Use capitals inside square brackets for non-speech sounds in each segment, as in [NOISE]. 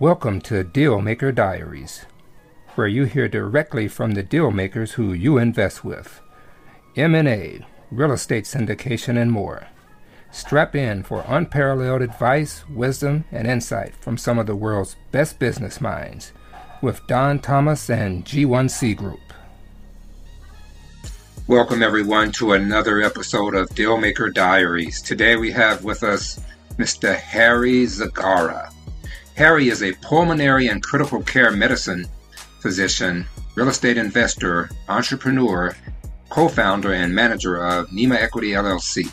Welcome to Dealmaker Diaries, where you hear directly from the deal makers who you invest with. M&A, real estate syndication, and more. Strap in for unparalleled advice, wisdom, and insight from some of the world's best business minds with Don Thomas and G1C Group. Welcome, everyone, to another episode of Dealmaker Diaries. Today we have with us Mr. Harry Zagara. Harry is a pulmonary and critical care medicine physician, real estate investor, entrepreneur, co founder, and manager of Nima Equity LLC,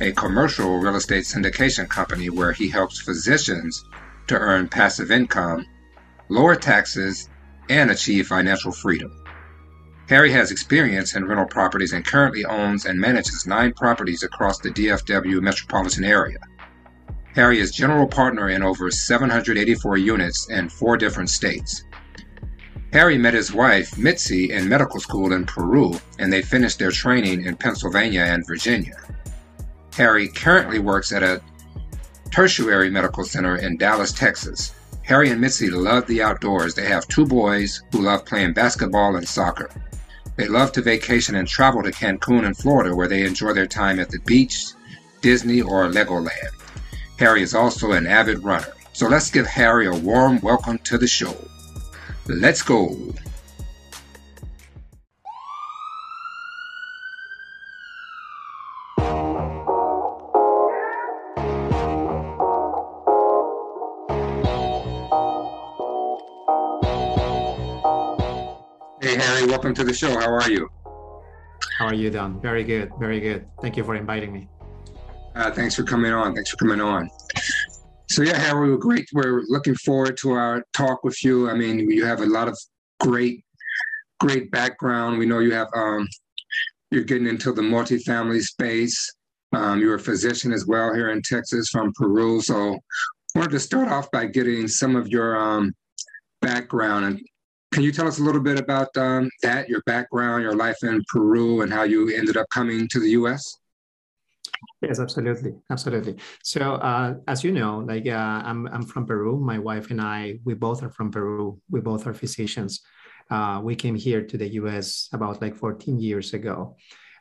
a commercial real estate syndication company where he helps physicians to earn passive income, lower taxes, and achieve financial freedom. Harry has experience in rental properties and currently owns and manages nine properties across the DFW metropolitan area. Harry is general partner in over 784 units in four different states. Harry met his wife, Mitsi, in medical school in Peru, and they finished their training in Pennsylvania and Virginia. Harry currently works at a tertiary medical center in Dallas, Texas. Harry and Mitsi love the outdoors. They have two boys who love playing basketball and soccer. They love to vacation and travel to Cancun in Florida, where they enjoy their time at the beach, Disney, or Legoland. Harry is also an avid runner. So let's give Harry a warm welcome to the show. Let's go. Hey Harry, welcome to the show. How are you? How are you, Don? Very good, very good. Thank you for inviting me. Uh, thanks for coming on. Thanks for coming on. So yeah, Harry, we're great. We're looking forward to our talk with you. I mean, you have a lot of great, great background. We know you have um, you're getting into the multifamily space. Um, you're a physician as well here in Texas from Peru. So wanted to start off by getting some of your um, background. And can you tell us a little bit about um, that, your background, your life in Peru, and how you ended up coming to the U.S.? Yes, absolutely, absolutely. So, uh, as you know, like uh, I'm I'm from Peru. My wife and I, we both are from Peru. We both are physicians. Uh, we came here to the U.S. about like 14 years ago.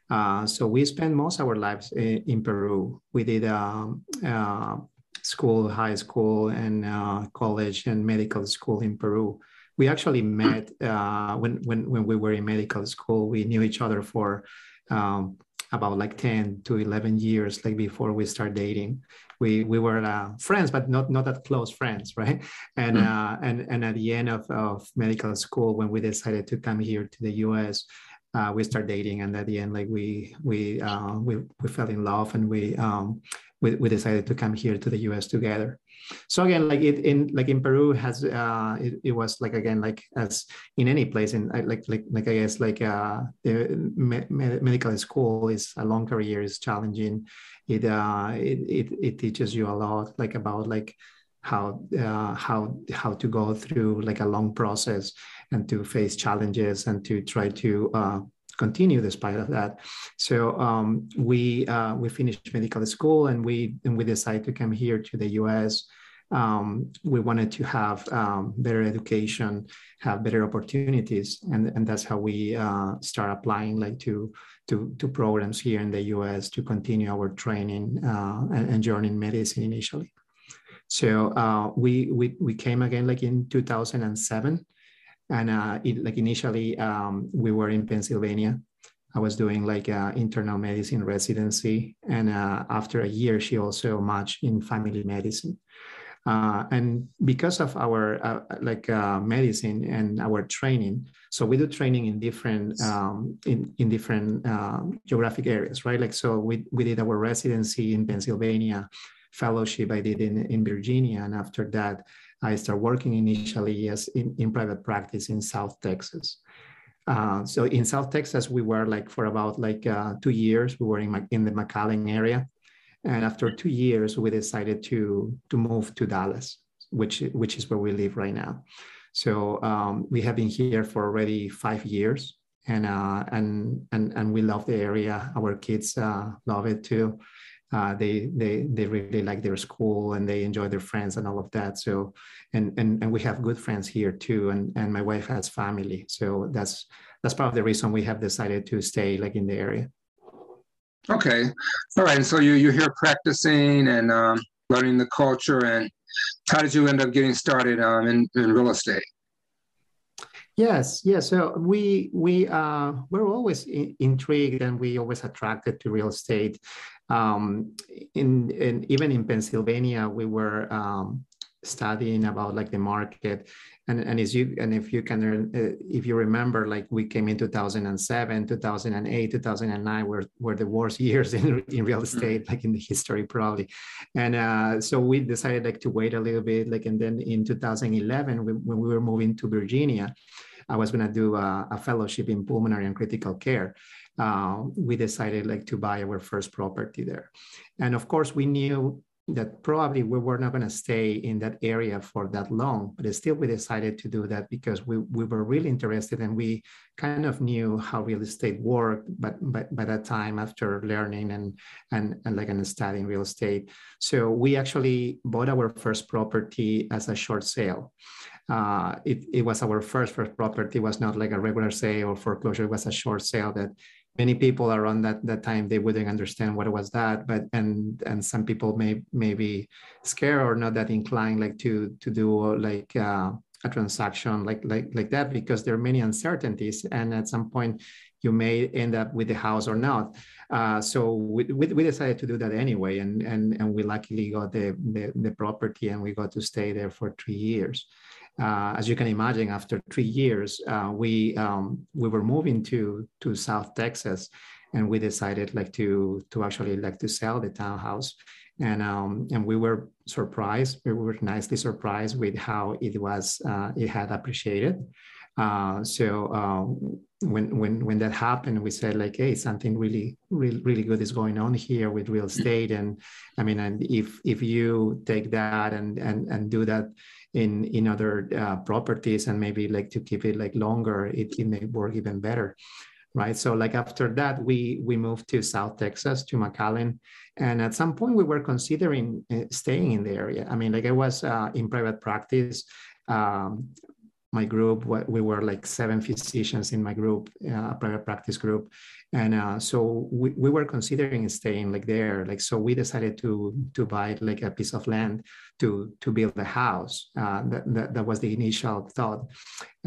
Uh, so we spent most of our lives in, in Peru. We did um, uh, school, high school, and uh, college and medical school in Peru. We actually met when when when we were in medical school. We knew each other for um, about like 10 to 11 years like before we start dating. We we were uh, friends but not not that close friends [LAUGHS] right? And mm-hmm. uh, and and at the end of, of medical school when we decided to come here to the us uh, we start dating. And at the end like we we uh, we, we fell in love and we um we, we decided to come here to the us together. So again like it in like in peru has uh it, it was like again like as in any place in like like like i guess like uh the me- medical school is a long career is challenging. It uh it, it it teaches you a lot like about like how uh, how how to go through like a long process and to face challenges and to try to uh, continue despite of that. So um, we uh, we finished medical school and we and we decided to come here to the U.S. Um, we wanted to have um, better education, have better opportunities, and, and that's how we uh, start applying like to, to to programs here in the U.S. to continue our training uh, and, and journey in medicine initially. So uh, we, we we came again like in 2007 and uh, it, like initially, um, we were in Pennsylvania. I was doing like uh, internal medicine residency, and uh, after a year, she also matched in family medicine. Uh, and because of our like medicine and our training, so we do training in different um, in in different um, geographic areas, right? Like so, we we did our residency in Pennsylvania, fellowship I did in in Virginia, and after that I started working initially as in, in private practice in South Texas. Uh, so in South Texas, we were like for about like uh, two years. We were in, in the McAllen area, and after two years, we decided to to move to Dallas, which which is where we live right now. So um, we have been here for already five years, and uh, and and and we love the area. Our kids uh, love it too. Uh, they they they really like their school and they enjoy their friends and all of that. So and and and we have good friends here too. And and my wife has family, so that's that's part of the reason we have decided to stay like in the area. Okay, all right. So you you're here practicing and um, learning the culture. And how did you end up getting started um, in in real estate? Yes, yes. So we we uh, we're always in, intrigued and we always attracted to real estate. Um, in, in even in Pennsylvania, we were um, studying about like the market. And and as you and if you can uh, if you remember like we came in 2007 2008 2009 were were the worst [LAUGHS] years in, in real mm-hmm. estate like in the history probably. And uh, so we decided like to wait a little bit like and then in 2011 we, when we were moving to virginia i was going to do a, a, fellowship in pulmonary and critical care uh, we decided like to buy our first property there and of course we knew that probably we were not going to stay in that area for that long, but still we decided to do that because we, we were really interested and we kind of knew how real estate worked, but, but by that time after learning and, and, and like and studying real estate. So we actually bought our first property as a short sale. Uh, it, it was our first first property, it was not like a regular sale or foreclosure, it was a short sale that many people around that that time they wouldn't understand what was that but and and some people may maybe scared or not that inclined like to to do like uh, a transaction like like like that because there are many uncertainties and at some point you may end up with the house or not. Uh, so we, we, we, decided to do that anyway and and and we luckily got the, the the property and we got to stay there for three years uh, as you can imagine, after three years, uh, we um, we were moving to to South Texas, and we decided like to to actually like to sell the townhouse, and um, and we were surprised. We were nicely surprised with how it was. Uh, it had appreciated. Uh, so uh, when when when that happened, we said like, hey, something really really really good is going on here with real estate, and I mean, and if if you take that and and and do that in in other uh, properties and maybe like to keep it like longer it, it may work even better right? So like after that we we moved to south texas to mcallen and at some point we were considering uh, staying in the area. I mean like i was uh, in private practice um, my group we were like seven physicians in my group uh, private practice group. And uh, so we, we were considering staying like there. Like so we decided to to buy like a piece of land to to build a house. Uh, that, that, that, was the initial thought.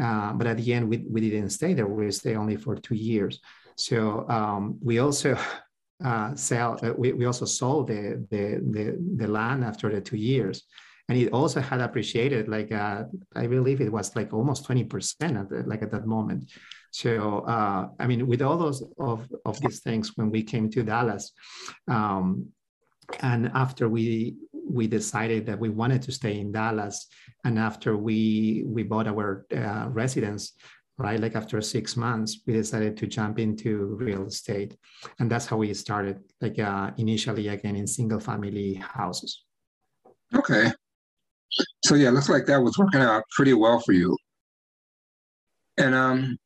Uh, but at the end we, we didn't stay there. We stayed only for two years. So um, we also [LAUGHS] uh, sell uh, we, we also sold the, the the the land after the two years and it also had appreciated like uh, i believe it was like almost 20% at the, like at that moment. So uh, i mean with all those of, of these things when we came to dallas um, and after we we decided that we wanted to stay in dallas and after we we bought our uh, residence right like after six months we decided to jump into real estate. And that's how we started like uh, initially again in single family houses. Okay so yeah, looks like that was working out pretty well for you. And um,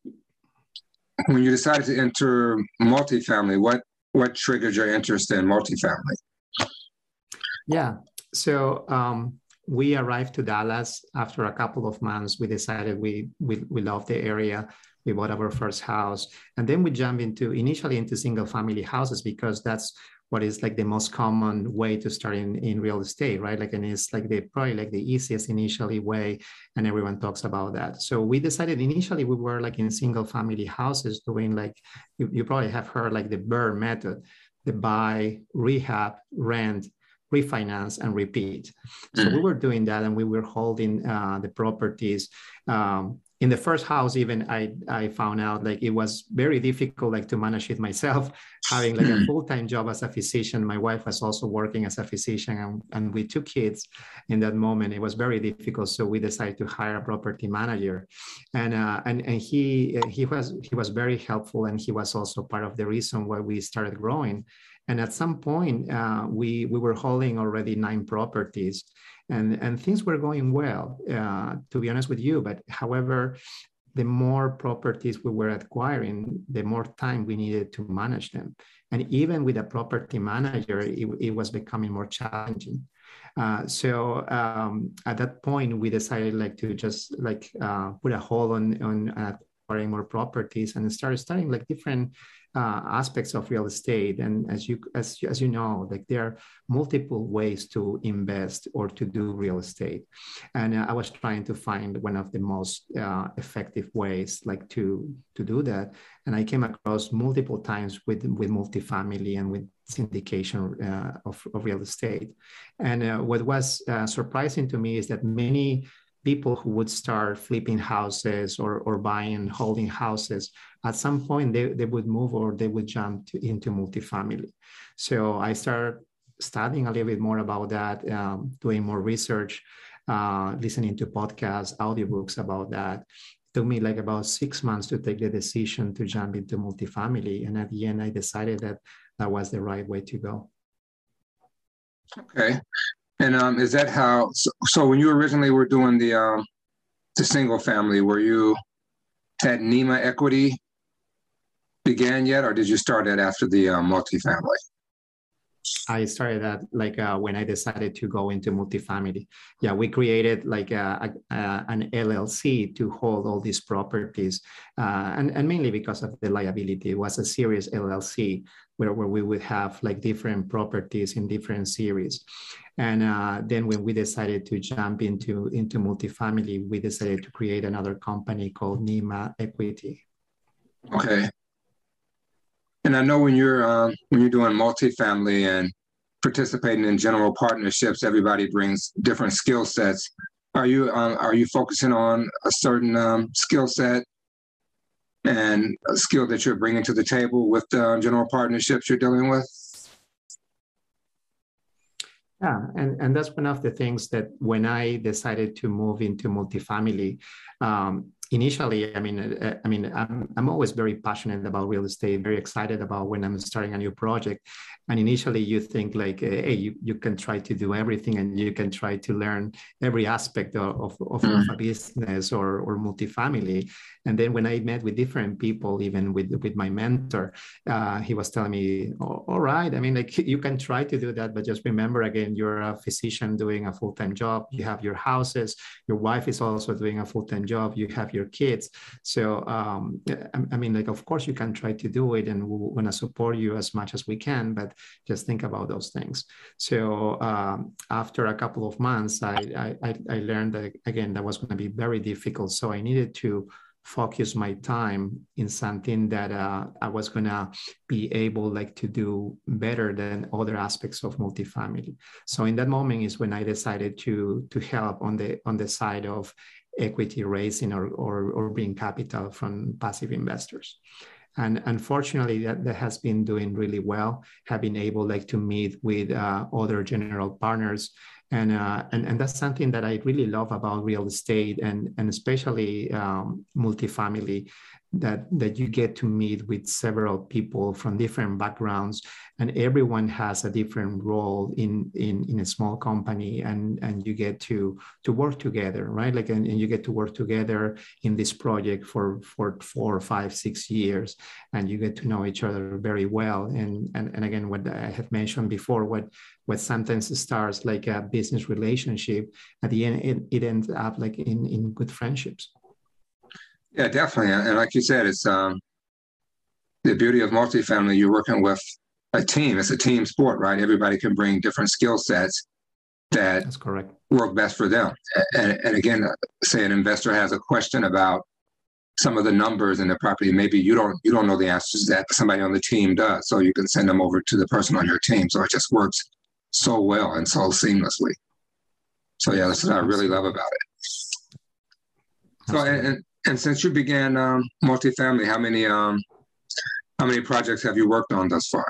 when you decided to enter multifamily, what what triggered your interest in multifamily? Yeah, so um, we arrived to Dallas after a couple of months. We decided we we we love the area. We bought our first house, and then we jumped into initially into single family houses because that's what is like the most common way to start in, in real estate, right? Like, and it's like the probably like the easiest initially way, and everyone talks about that. So we decided initially we were like in single family houses doing like you, you probably have heard like the BRRRR method, the buy, rehab, rent, refinance and repeat. So mm-hmm. we were doing that and we were holding uh, the properties um, in the first house even i i found out like it was very difficult like to manage it myself [LAUGHS] having like a full-time job as a physician. My wife was also working as a physician and, and with two kids in that moment. It was very difficult so we decided to hire a property manager. And uh, and and he he was he was very helpful and he was also part of the reason why we started growing and at some point, uh, we, we were holding already nine properties and, and things were going well, uh, to be honest with you. But however, the more properties we were acquiring, the more time we needed to manage them. And even with a property manager, it, it was becoming more challenging. Uh, so um, at that point, we decided like to just like uh, put a hold on on acquiring more properties and start studying like different uh, aspects of real estate. And as you as as you know, like there are multiple ways to invest or to do real estate. And uh, I was trying to find one of the most uh, effective ways, like to to do that. And I came across multiple times with with multifamily and with syndication uh, of, of real estate. And uh, what was surprising to me is that many people who would start flipping houses or, or buying holding houses, at some point they, they would move or they would jump to, into multifamily. So I started studying a little bit more about that, um, doing more research, uh, listening to podcasts, audiobooks about that. It took me like about six months to take the decision to jump into multifamily. And at the end, I decided that that was the right way to go. Okay. And um, is that how? So, so, when you originally were doing the um, the single family, were you had Nima equity began yet, or did you start it after the uh, multifamily? I started that like uh, when I decided to go into multifamily. Yeah, we created like a, a, a, an LLC to hold all these properties, uh, and and mainly because of the liability. It was a series LLC where, where we would have like different properties in different series. And uh, then when we decided to jump into into multifamily, we decided to create another company called Nima Equity. Okay. And I know when you're um, when you're doing multifamily and participating in general partnerships, everybody brings different skill sets. Are you um, are you focusing on a certain um, skill set and skill that you're bringing to the table with the general partnerships you're dealing with? Yeah, and, and that's one of the things that when I decided to move into multifamily, um, initially, I mean, uh, I mean, I'm, I'm always very passionate about real estate, very excited about when I'm starting a new project. And initially, you think like, uh, hey, you, you can try to do everything and you can try to learn every aspect of, of, of mm. a business or, or multifamily. And then when I met with different people, even with, with my mentor, uh, he was telling me, all right, I mean, like [LAUGHS] you can try to do that, but just remember again, you're a physician doing a full-time job. You have your houses. Your wife is also doing a full-time job. You have your kids. So, um, I, I, mean, like, of course you can try to do it and we want to support you as much as we can, but just think about those things. So um, after a couple of months, I, I, I learned that, again, that was going to be very difficult. So I needed to focus my time in something that uh, I was gonna be able like to do better than other aspects of multifamily. So in that moment is when I decided to to help on the on the side of equity raising or or, or bring capital from passive investors. And unfortunately, that, that has been doing really well. Have been able like to meet with uh, other general partners and, uh, and and that's something that I really love about real estate and and especially um, multifamily that that you get to meet with several people from different backgrounds and everyone has a different role in in in a small company and and you get to to work together right? Like and, and you get to work together in this project for for four five six years and you get to know each other very well. And and, and again what i have mentioned before what what sometimes starts like a business relationship at the end it, it ends up like in in good friendships yeah, definitely. And like you said, it's um, the beauty of multifamily. You're working with a team. It's a team sport, right? Everybody can bring different skill sets that That's correct. work best for them. And, and again, say an investor has a question about some of the numbers in the property. Maybe you don't you don't know the answers to that, but somebody on the team does. So you can send them over to the person on your team. So it just works so well and so seamlessly. So yeah, that's what I really love about it. So and, and since you began um, multifamily, how many um, how many projects have you worked on thus far?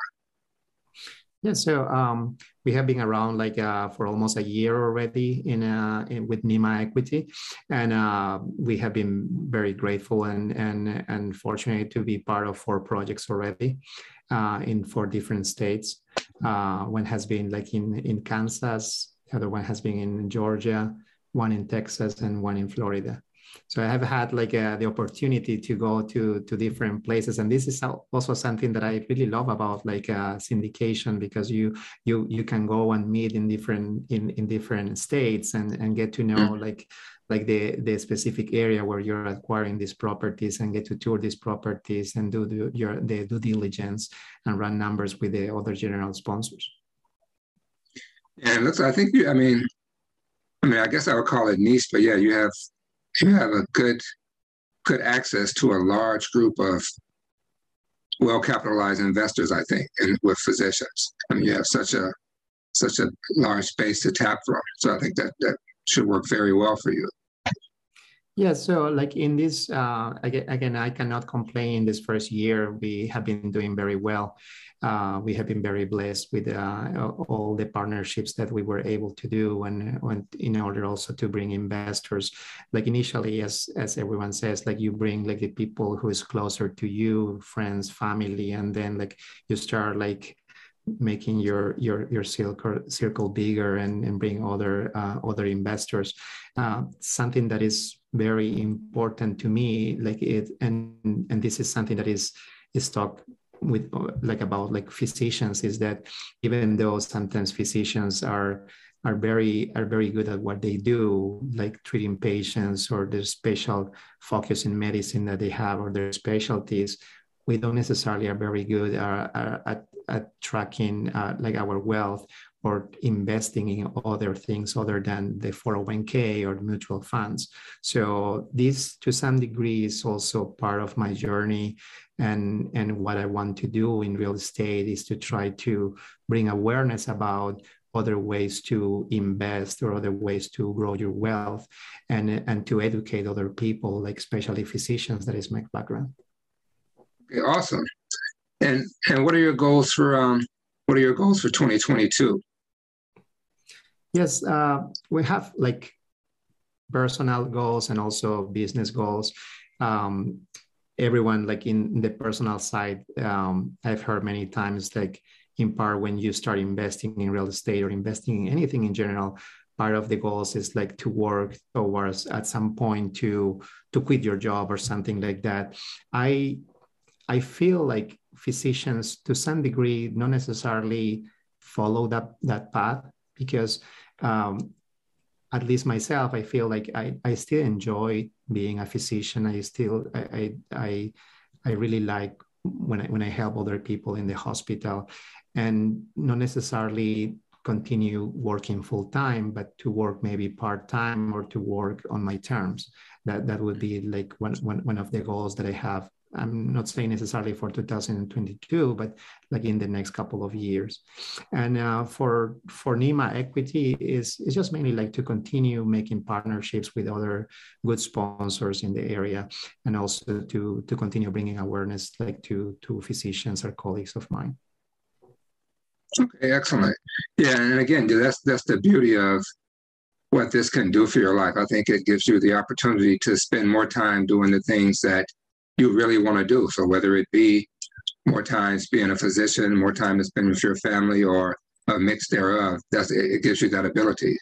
Yeah, so um, we have been around like uh, for almost a year already in, uh, in with Nima Equity, and uh, we have been very grateful and and and fortunate to be part of four projects already uh, in four different states. Uh, one has been like in in Kansas, the other one has been in Georgia, one in Texas, and one in Florida. So I have had like uh, the opportunity to go to to different places, and this is also something that I really love about like uh, syndication because you you you can go and meet in different in in different states and and get to know mm-hmm. like like the the specific area where you're acquiring these properties and get to tour these properties and do the, your the due diligence and run numbers with the other general sponsors. Yeah, looks. I think you. I mean, I mean, I guess I would call it niche, but yeah, you have you have a good good access to a large group of well capitalized investors. I think, and with physicians. I mean, you have such a such a large base to tap from. So I think that that should work very well for you. Yeah, so like in this, uh, again, I cannot complain. This first year, we have been doing very well. Uh, we have been very blessed with uh, all the partnerships that we were able to do, and, and, in order also to bring investors. Like initially, as as everyone says, like you bring like the people who is closer to you, friends, family, and then like you start like making your your your circle circle bigger and, and bring other uh, other investors. Uh, something that is very important to me like it and and this is something that is is talked with like about like physicians is that even though sometimes physicians are are very are very good at what they do like treating patients or their special focus in medicine that they have or their specialties we don't necessarily are very good uh, uh at, at tracking uh, like our wealth or investing in other things other than the 401k or mutual funds. So this to some degree is also part of my journey. And and what I want to do in real estate is to try to bring awareness about other ways to invest or other ways to grow your wealth and and to educate other people like especially physicians. That is my background. Okay awesome and and what are your goals for um what are your goals for 2022 Yes, uh, we have like personal goals and also business goals. Um, everyone, like in the personal side, um, I've heard many times, like in part when you start investing in real estate or investing in anything in general, part of the goals is like to work towards at some point to to quit your job or something like that. I I feel like physicians to some degree not necessarily follow that that path because um, at least myself, I feel like I, I still enjoy being a physician. I still I I I really like when I when I help other people in the hospital, and not necessarily continue working full time, but to work maybe part time or to work on my terms. That that would be like one, one, one of the goals that I have I'm not saying necessarily for 2022, but like in the next couple of years. And uh, for for Nima equity is is just mainly like to continue making partnerships with other good sponsors in the area, and also to to continue bringing awareness like to to physicians or colleagues of mine. Okay, excellent. Yeah, and again, that's that's the beauty of what this can do for your life. I think it gives you the opportunity to spend more time doing the things that you really want to do. So whether it be more times being a physician, more time to spend with your family, or a mix thereof, that's it gives you that ability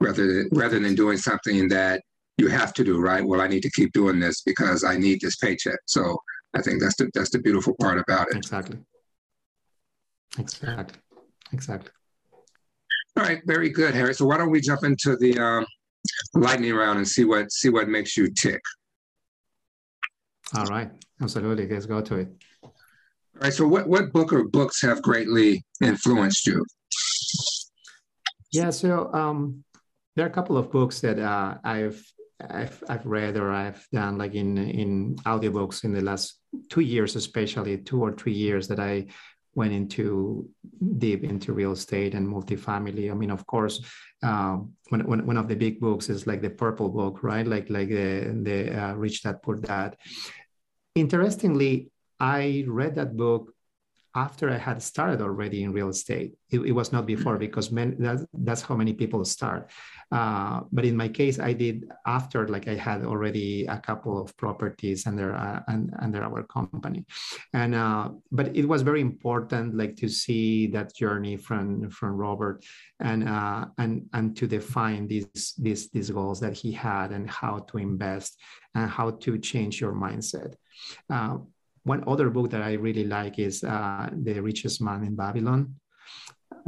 rather than rather than doing something that you have to do. Right? Well, I need to keep doing this because I need this paycheck. So I think that's the that's the beautiful part about it. Exactly. Exactly. Exactly. All right, very good, Harry. So why don't we jump into the um, lightning round and see what see what makes you tick? All right, absolutely. Let's go to it. All right. So, what what book or books have greatly influenced you? Yeah. So, um, there are a couple of books that uh, I've I've I've read or I've done like in in audiobooks in the last two years, especially two or three years that I went into deep into real estate and multifamily. I mean, of course, um, one, one, one of the big books is like the Purple Book, right? Like like the the uh, Rich Dad Poor Dad. Interestingly, I read that book after I had started already in real estate. It, it was not before mm-hmm. because men, that, that's how many people start. Uh, but in my case, I did after like I had already a couple of properties under uh, under our company, and uh, but it was very important like to see that journey from from Robert and uh, and and to define these these these goals that he had and how to invest and how to change your mindset. Uh, one other book that I really like is uh, The Richest Man in Babylon,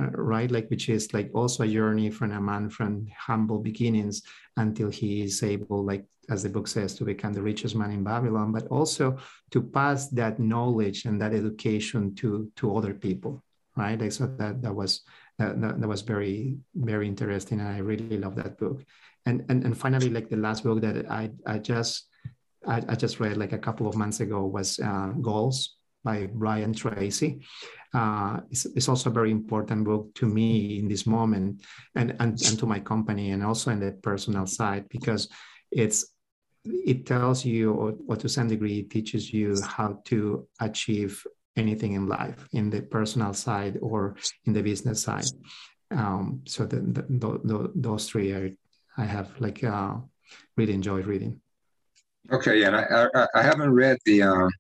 uh, right? Like, which is like also a journey from a man from humble beginnings until he is able, like, as the book says, to become the richest man in Babylon, but also to pass that knowledge and that education to to other people, right? Like, so that that was that, that, that was very very interesting, and I really love that book. And and and finally, like the last book that I I just I, I, just read like a couple of months ago was uh, Goals by Brian Tracy. Uh, it's, it's, also a very important book to me in this moment and, and, and to my company and also in the personal side because it's it tells you or, or to some degree teaches you how to achieve anything in life in the personal side or in the business side um, so the, the, the, those three are i have like uh, really enjoyed reading Okay, yeah, I, I, I haven't read the um,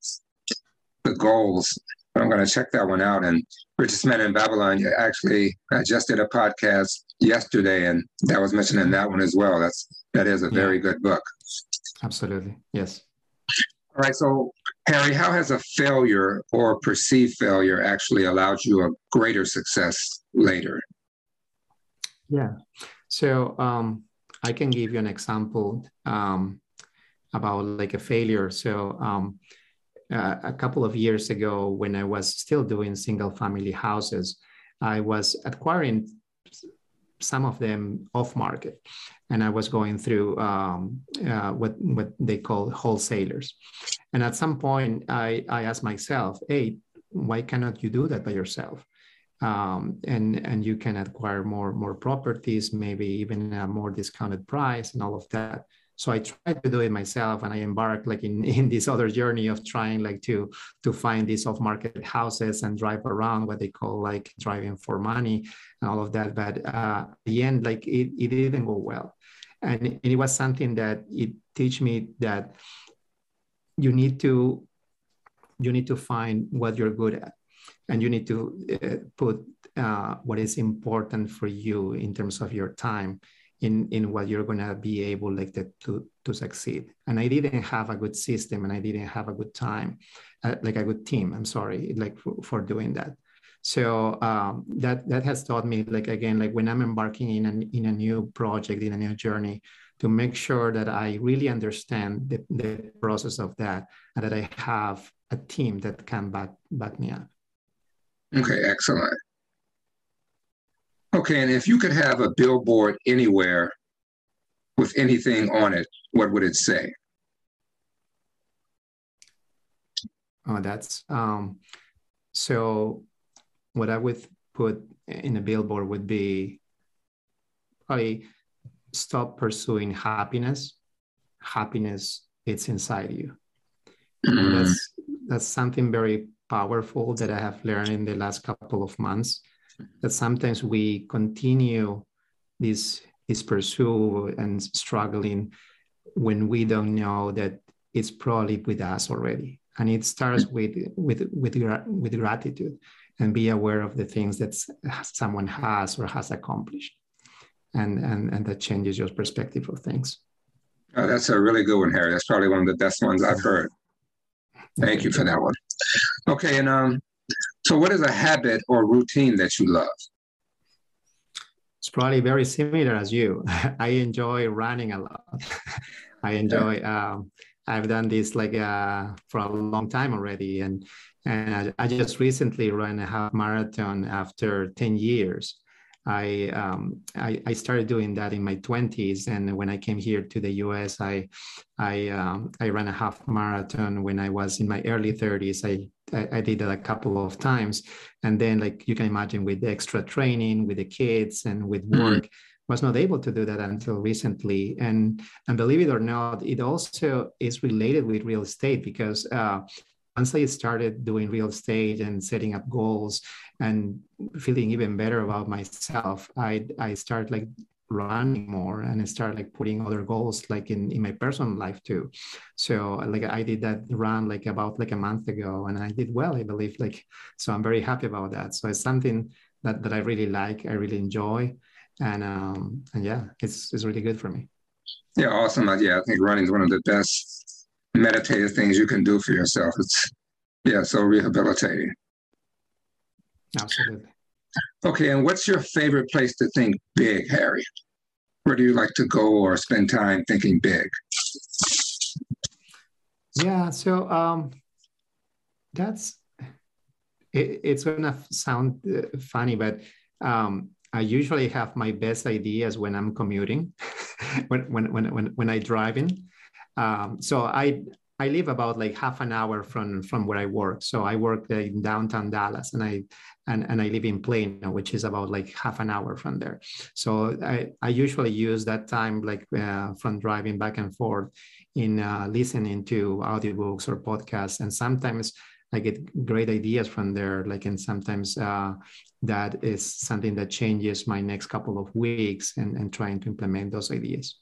the goals, but I'm going to check that one out. And Richest Man in Babylon, actually, I just did a podcast yesterday, and that was mentioned in that one as well. That's that is a yeah. very good book. Absolutely, yes. All right, so Harry, how has a failure or perceived failure actually allowed you a greater success later? Yeah, so um, I can give you an example. Um, about like a failure. So um, uh, a couple of years ago, when I was still doing single family houses, I was acquiring some of them off market, and I was going through um, uh, what what they call wholesalers. And at some point, I I asked myself, "Hey, why cannot you do that by yourself?" Um, and and you can acquire more more properties, maybe even a more discounted price, and all of that so i tried to do it myself and i embarked like in, in this other journey of trying like to to find these off market houses and drive around what they call like driving for money and all of that. But uh, at the end like it, it didn't go well. And it was something that it teach me that you need to you need to find what you're good at. And you need to uh, put uh, what is important for you in terms of your time in in what you're to be able like to, to to succeed. And i didn't have a good system and i didn't have a good time uh, like a good team. I'm sorry like for, for doing that. So um, that that has taught me like again like when i'm embarking in an in a new project in a new journey to make sure that i really understand the, the process of that and that i have a team that can back back me up. Okay excellent Okay, and if you could have a billboard anywhere with anything on it, what would it say? Oh, that's um, so. What I would put in a billboard would be probably stop pursuing happiness. Happiness, it's inside you. Mm. That's that's something very powerful that I have learned in the last couple of months that sometimes we continue this this pursuit and struggling when we don't know that it's probably with us already. And it starts with with with with gratitude and be aware of the things that someone has or has accomplished. And and and that changes your perspective of things. Oh, that's a really good one harry. That's probably one of the best ones i've heard. Thank you for that one. Okay and um so, what is a habit or routine that you love? It's probably very similar as you. [LAUGHS] I enjoy running a lot. [LAUGHS] I enjoy. Yeah. Um, I've done this like uh, for a long time already, and and I, I just recently ran a half marathon after ten years. I, um, I, I started doing that in my 20s, and when I came here to the U.S., I I um, I ran a half marathon when I was in my early 30s. I I, I, did that a couple of times, and then like you can imagine with the extra training, with the kids, and with mm-hmm. work. Mm-hmm. Was not able to do that until recently, and and believe it or not, it also is related with real estate because uh, once I started doing real estate and setting up goals and feeling even better about myself, I I started like running more and I started like putting other goals like in, in my personal life too. So like I did that run like about like a month ago and I did well, I believe like, so I'm very happy about that. So it's something that, that I really like, I really enjoy. And, um, and yeah, it's, it's really good for me. Yeah. Awesome. Yeah. I think running is one of the best meditative things you can do for yourself. It's yeah. So rehabilitating. Absolutely. Okay, and what's your favorite place to think big, Harry? Where do you like to go or spend time thinking big? Yeah, so um, that's it, it's gonna sound uh, funny, but um, I usually have my best ideas when I'm commuting, [LAUGHS] when when when when when I drive in. Um, so I I live about like half an hour from from where I work. So I work in downtown Dallas, and I and, and I live in Plano, which is about like half an hour from there. So I, I usually use that time like uh, from driving back and forth in uh, listening to audiobooks or podcasts, and sometimes I get great ideas from there. Like and sometimes uh, that is something that changes my next couple of weeks and, and trying to implement those ideas.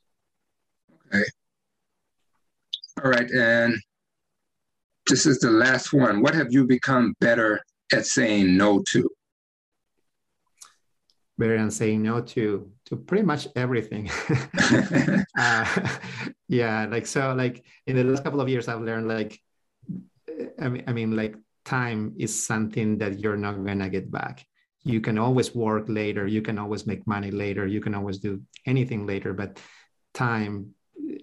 Okay. All right. And this is the last one. What have you become better at saying no to? Better than saying no to to pretty much everything. [LAUGHS] [LAUGHS] uh, yeah, like so, like in the last couple of years, I've learned like, I mean, I mean, like time is something that you're not gonna get back. You can always work later. You can always make money later. You can always do anything later, but time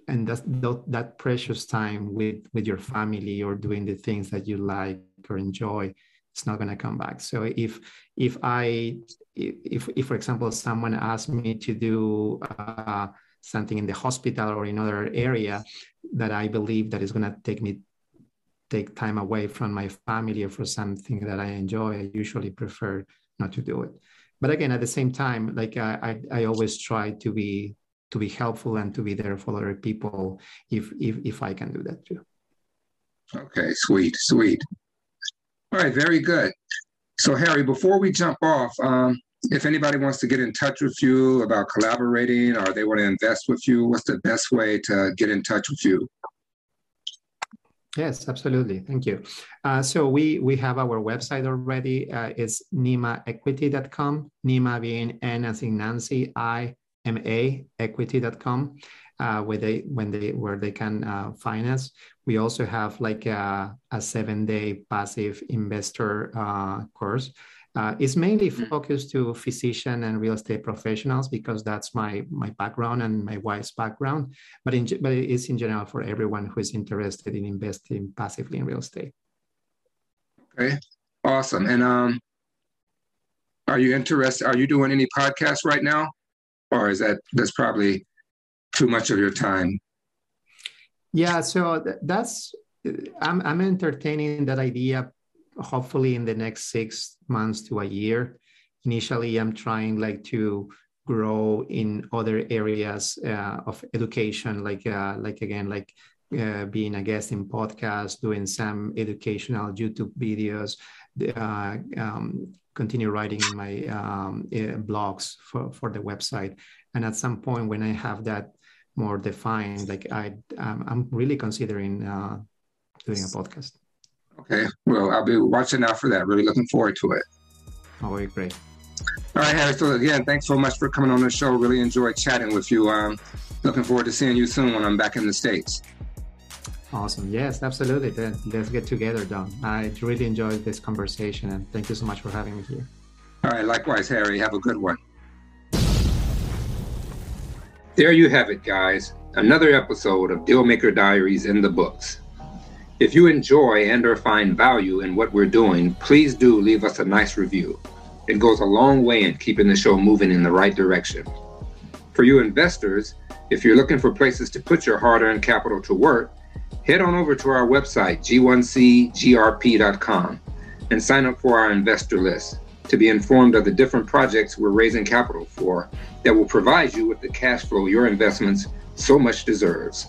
and that's that precious time with with your family or doing the things that you like or enjoy it's not going to come back. So if if i if if for example someone asked me to do uh, something in the hospital or in other area that i believe that is going to take me take time away from my family or for something that i enjoy i usually prefer not to do it. But again at the same time like i i, I always try to be to be helpful and to be there for other people if if if I can do that too. Okay, sweet, sweet. All right, very good. So Harry, before we jump off, um, if anybody wants to get in touch with you about collaborating or they want to invest with you, what's the best way to get in touch with you? Yes, absolutely. Thank you. Uh, so we we have our website already. Uh, it's nimaequity.com. Nima being N as in Nancy, I maequity.com uh, where they when they where they can uh, finance. We also have like a, a seven day passive investor uh, course. Uh, it's mainly mm. focused to physician and real estate professionals because that's my my background and my wife's background. But in but it is in general for everyone who is interested in investing passively in real estate. Okay, awesome. And um, are you interested? Are you doing any podcasts right now? Or is that that's probably too much of your time? Yeah, so that's I'm I'm entertaining that idea. Hopefully, in the next six months to a year. Initially, I'm trying like to grow in other areas uh, of education, like uh, like again like uh, being a guest in podcasts, doing some educational YouTube videos, uh, um, continue writing in my um, uh, blogs for, for the website. And at some point when I have that more defined, like I, um, I'm really considering uh, doing a podcast. Okay. Well, I'll be watching out for that. Really looking forward to it. Oh, great. All right, Harry. So again, thanks so much for coming on the show. Really enjoyed chatting with you. Um, looking forward to seeing you soon when I'm back in the States. Awesome. Yes, absolutely. Then let's get together, Don. I really enjoyed this conversation and thank you so much for having me here. All right. Likewise, Harry. Have a good one. There you have it, guys. Another episode of Dealmaker Diaries in the books. If you enjoy and or find value in what we're doing, please do leave us a nice review. It goes a long way in keeping the show moving in the right direction. For you investors, if you're looking for places to put your hard-earned capital to work, head on over to our website, g1cgrp.com, and sign up for our investor list to be informed of the different projects we're raising capital for that will provide you with the cash flow your investments so much deserves.